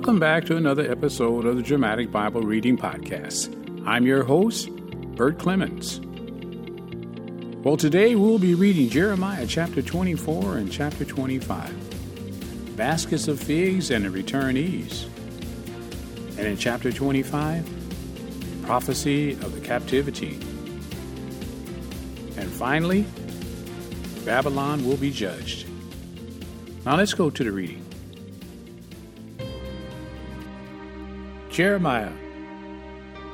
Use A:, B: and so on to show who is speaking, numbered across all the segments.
A: Welcome back to another episode of the Dramatic Bible Reading Podcast. I'm your host, Bert Clemens. Well, today we'll be reading Jeremiah chapter 24 and chapter 25 baskets of figs and the returnees. And in chapter 25, prophecy of the captivity. And finally, Babylon will be judged. Now let's go to the reading. Jeremiah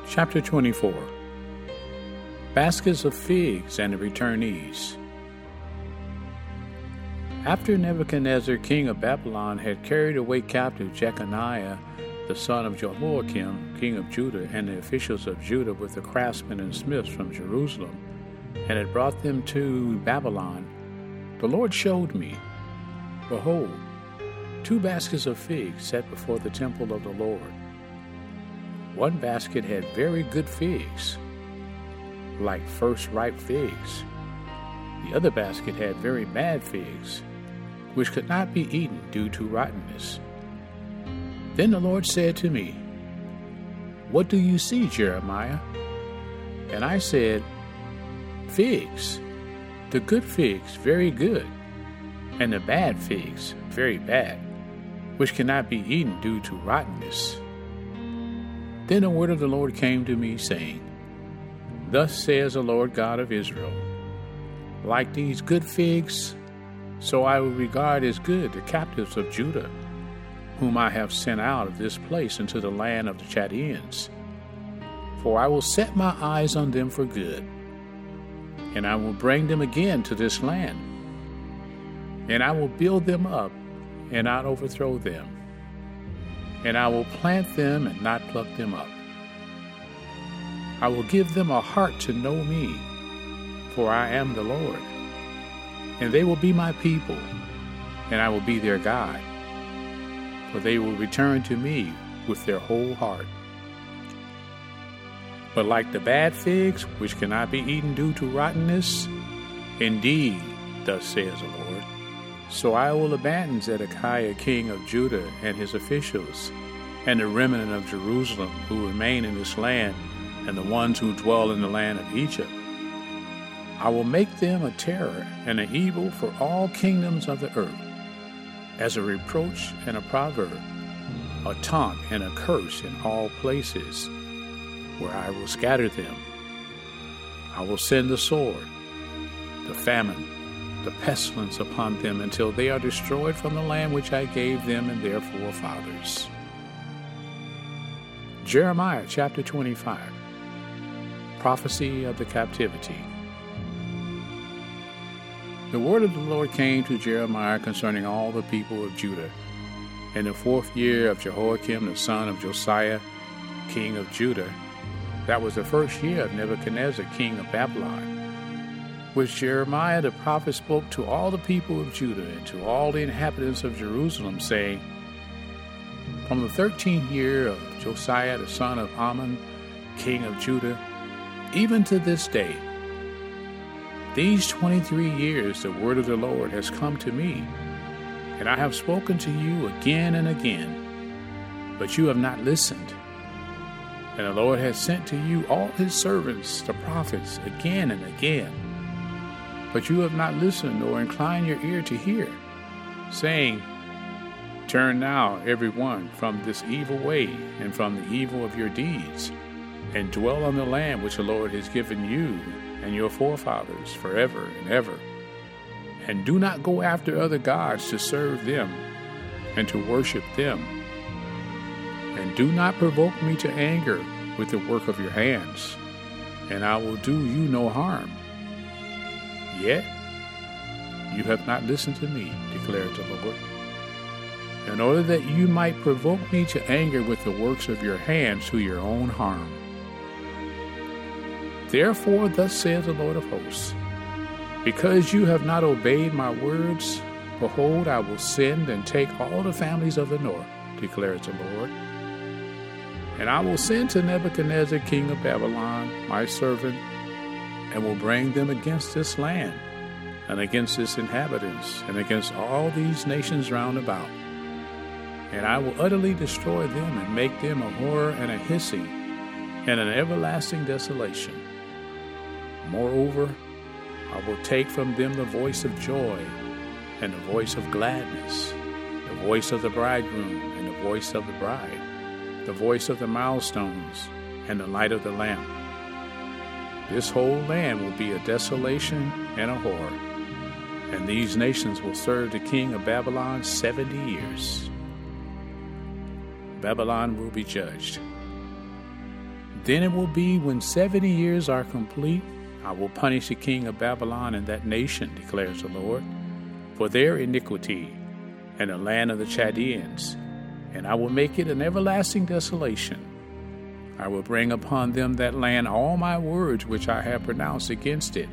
A: chapter 24 Baskets of figs and the returnees. After Nebuchadnezzar, king of Babylon, had carried away captive Jeconiah, the son of Jehoiakim, king of Judah, and the officials of Judah with the craftsmen and smiths from Jerusalem, and had brought them to Babylon, the Lord showed me, behold, two baskets of figs set before the temple of the Lord. One basket had very good figs, like first ripe figs. The other basket had very bad figs, which could not be eaten due to rottenness. Then the Lord said to me, What do you see, Jeremiah? And I said, Figs. The good figs, very good, and the bad figs, very bad, which cannot be eaten due to rottenness. Then a word of the Lord came to me, saying, Thus says the Lord God of Israel, Like these good figs, so I will regard as good the captives of Judah, whom I have sent out of this place into the land of the Chaldeans. For I will set my eyes on them for good, and I will bring them again to this land, and I will build them up and not overthrow them and I will plant them and not pluck them up. I will give them a heart to know me, for I am the Lord. And they will be my people, and I will be their God, for they will return to me with their whole heart. But like the bad figs, which cannot be eaten due to rottenness, indeed, thus says the Lord, so I will abandon Zedekiah king of Judah and his officials, and the remnant of Jerusalem who remain in this land, and the ones who dwell in the land of Egypt. I will make them a terror and an evil for all kingdoms of the earth, as a reproach and a proverb, a taunt and a curse in all places where I will scatter them. I will send the sword, the famine, the pestilence upon them until they are destroyed from the land which I gave them and their forefathers. Jeremiah chapter 25 Prophecy of the Captivity. The word of the Lord came to Jeremiah concerning all the people of Judah. In the fourth year of Jehoiakim the son of Josiah, king of Judah, that was the first year of Nebuchadnezzar, king of Babylon which Jeremiah the prophet spoke to all the people of Judah and to all the inhabitants of Jerusalem, saying, From the thirteenth year of Josiah the son of Amon, king of Judah, even to this day, these twenty three years the word of the Lord has come to me, and I have spoken to you again and again, but you have not listened. And the Lord has sent to you all his servants, the prophets, again and again but you have not listened or inclined your ear to hear, saying, Turn now, every one, from this evil way and from the evil of your deeds, and dwell on the land which the Lord has given you and your forefathers forever and ever. And do not go after other gods to serve them and to worship them. And do not provoke me to anger with the work of your hands, and I will do you no harm. Yet you have not listened to me, declared the Lord. In order that you might provoke me to anger with the works of your hands to your own harm. Therefore, thus says the Lord of hosts Because you have not obeyed my words, behold, I will send and take all the families of the north, declares the Lord. And I will send to Nebuchadnezzar, king of Babylon, my servant, and will bring them against this land, and against its inhabitants, and against all these nations round about. and I will utterly destroy them and make them a horror and a hissing and an everlasting desolation. Moreover, I will take from them the voice of joy and the voice of gladness, the voice of the bridegroom and the voice of the bride, the voice of the milestones and the light of the lamp. This whole land will be a desolation and a horror, and these nations will serve the king of Babylon seventy years. Babylon will be judged. Then it will be when seventy years are complete, I will punish the king of Babylon and that nation, declares the Lord, for their iniquity and the land of the Chaldeans, and I will make it an everlasting desolation. I will bring upon them that land all my words which I have pronounced against it.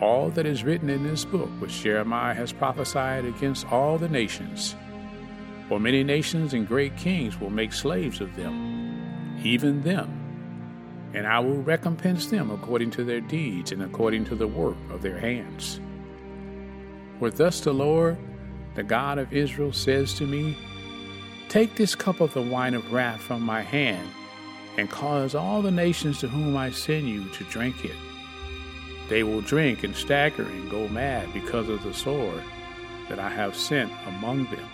A: All that is written in this book which Jeremiah has prophesied against all the nations. For many nations and great kings will make slaves of them, even them. And I will recompense them according to their deeds and according to the work of their hands. For thus the Lord, the God of Israel, says to me Take this cup of the wine of wrath from my hand, and cause all the nations to whom I send you to drink it. They will drink and stagger and go mad because of the sword that I have sent among them.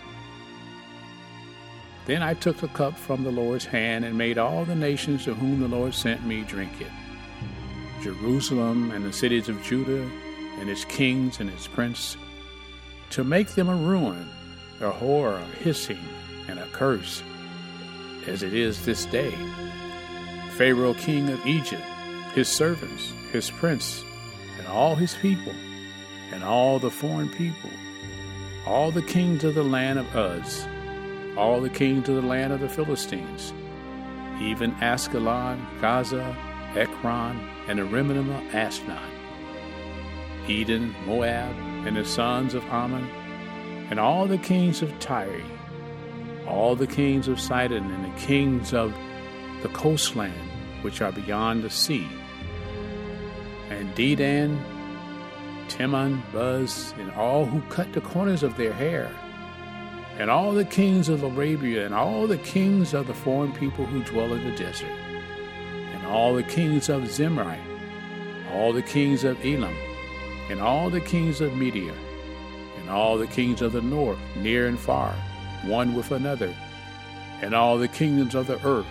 A: Then I took the cup from the Lord's hand and made all the nations to whom the Lord sent me drink it. Jerusalem and the cities of Judah and its kings and its prince, to make them a ruin, a horror, a hissing, and a curse, as it is this day. Pharaoh king of Egypt, his servants, his prince, and all his people, and all the foreign people, all the kings of the land of Uz, all the kings of the land of the Philistines, even Ascalon, Gaza, Ekron, and the remnant of Ashdod, Edom, Moab, and the sons of Ammon, and all the kings of Tyre, all the kings of Sidon, and the kings of the coastland which are beyond the sea, and Dedan, Teman, Buz, and all who cut the corners of their hair and all the kings of Arabia, and all the kings of the foreign people who dwell in the desert, and all the kings of Zimri, all the kings of Elam, and all the kings of Media, and all the kings of the north, near and far, one with another, and all the kingdoms of the earth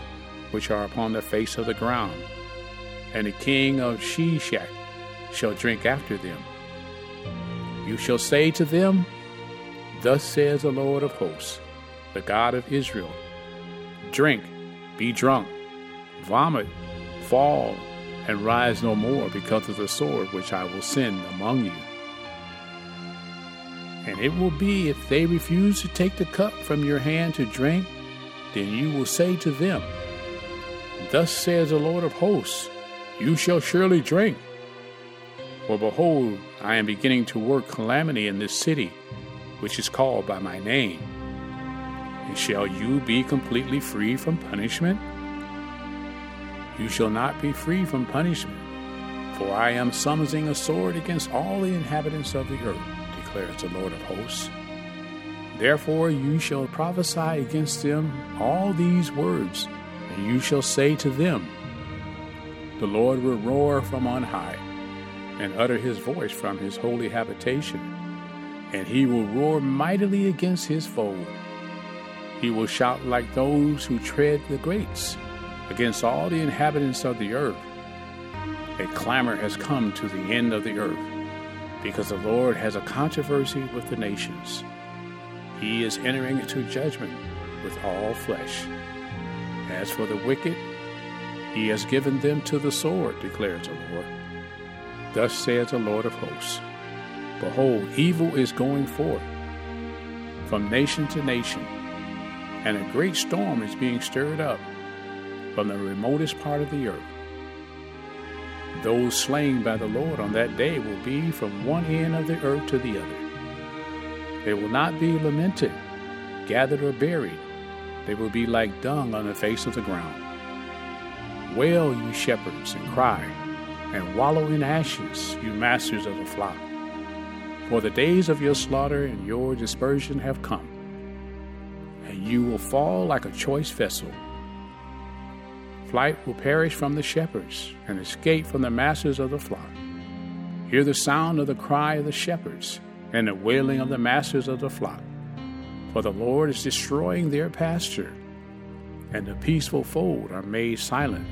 A: which are upon the face of the ground. And the king of Sheshach shall drink after them. You shall say to them, Thus says the Lord of hosts, the God of Israel Drink, be drunk, vomit, fall, and rise no more because of the sword which I will send among you. And it will be if they refuse to take the cup from your hand to drink, then you will say to them, Thus says the Lord of hosts, You shall surely drink. For behold, I am beginning to work calamity in this city which is called by my name. And shall you be completely free from punishment? You shall not be free from punishment, for I am summoning a sword against all the inhabitants of the earth, declares the Lord of hosts. Therefore you shall prophesy against them all these words, and you shall say to them, The Lord will roar from on high, and utter his voice from his holy habitation and he will roar mightily against his foe. He will shout like those who tread the grates against all the inhabitants of the earth. A clamor has come to the end of the earth, because the Lord has a controversy with the nations. He is entering into judgment with all flesh. As for the wicked, he has given them to the sword, declares the Lord. Thus says the Lord of hosts. Behold, evil is going forth from nation to nation, and a great storm is being stirred up from the remotest part of the earth. Those slain by the Lord on that day will be from one end of the earth to the other. They will not be lamented, gathered, or buried. They will be like dung on the face of the ground. Wail, you shepherds, and cry, and wallow in ashes, you masters of the flock. For the days of your slaughter and your dispersion have come, and you will fall like a choice vessel. Flight will perish from the shepherds and escape from the masters of the flock. Hear the sound of the cry of the shepherds and the wailing of the masters of the flock. For the Lord is destroying their pasture, and the peaceful fold are made silent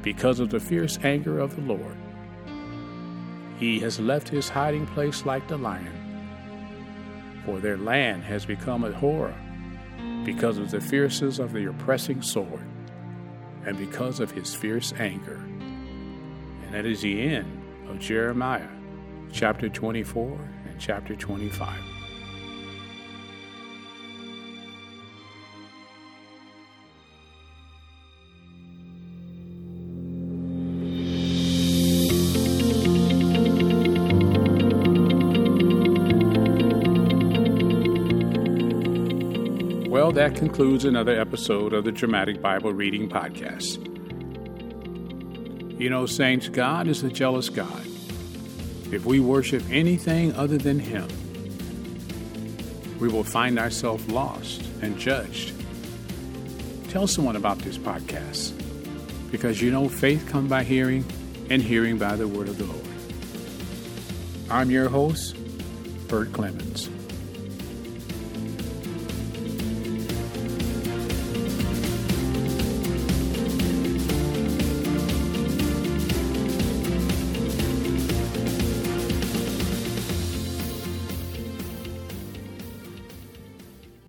A: because of the fierce anger of the Lord. He has left his hiding place like the lion, for their land has become a horror because of the fierceness of the oppressing sword and because of his fierce anger. And that is the end of Jeremiah chapter 24 and chapter 25. Well, that concludes another episode of the Dramatic Bible Reading Podcast. You know, Saints, God is a jealous God. If we worship anything other than Him, we will find ourselves lost and judged. Tell someone about this podcast because you know faith comes by hearing and hearing by the word of the Lord. I'm your host, Bert Clemens.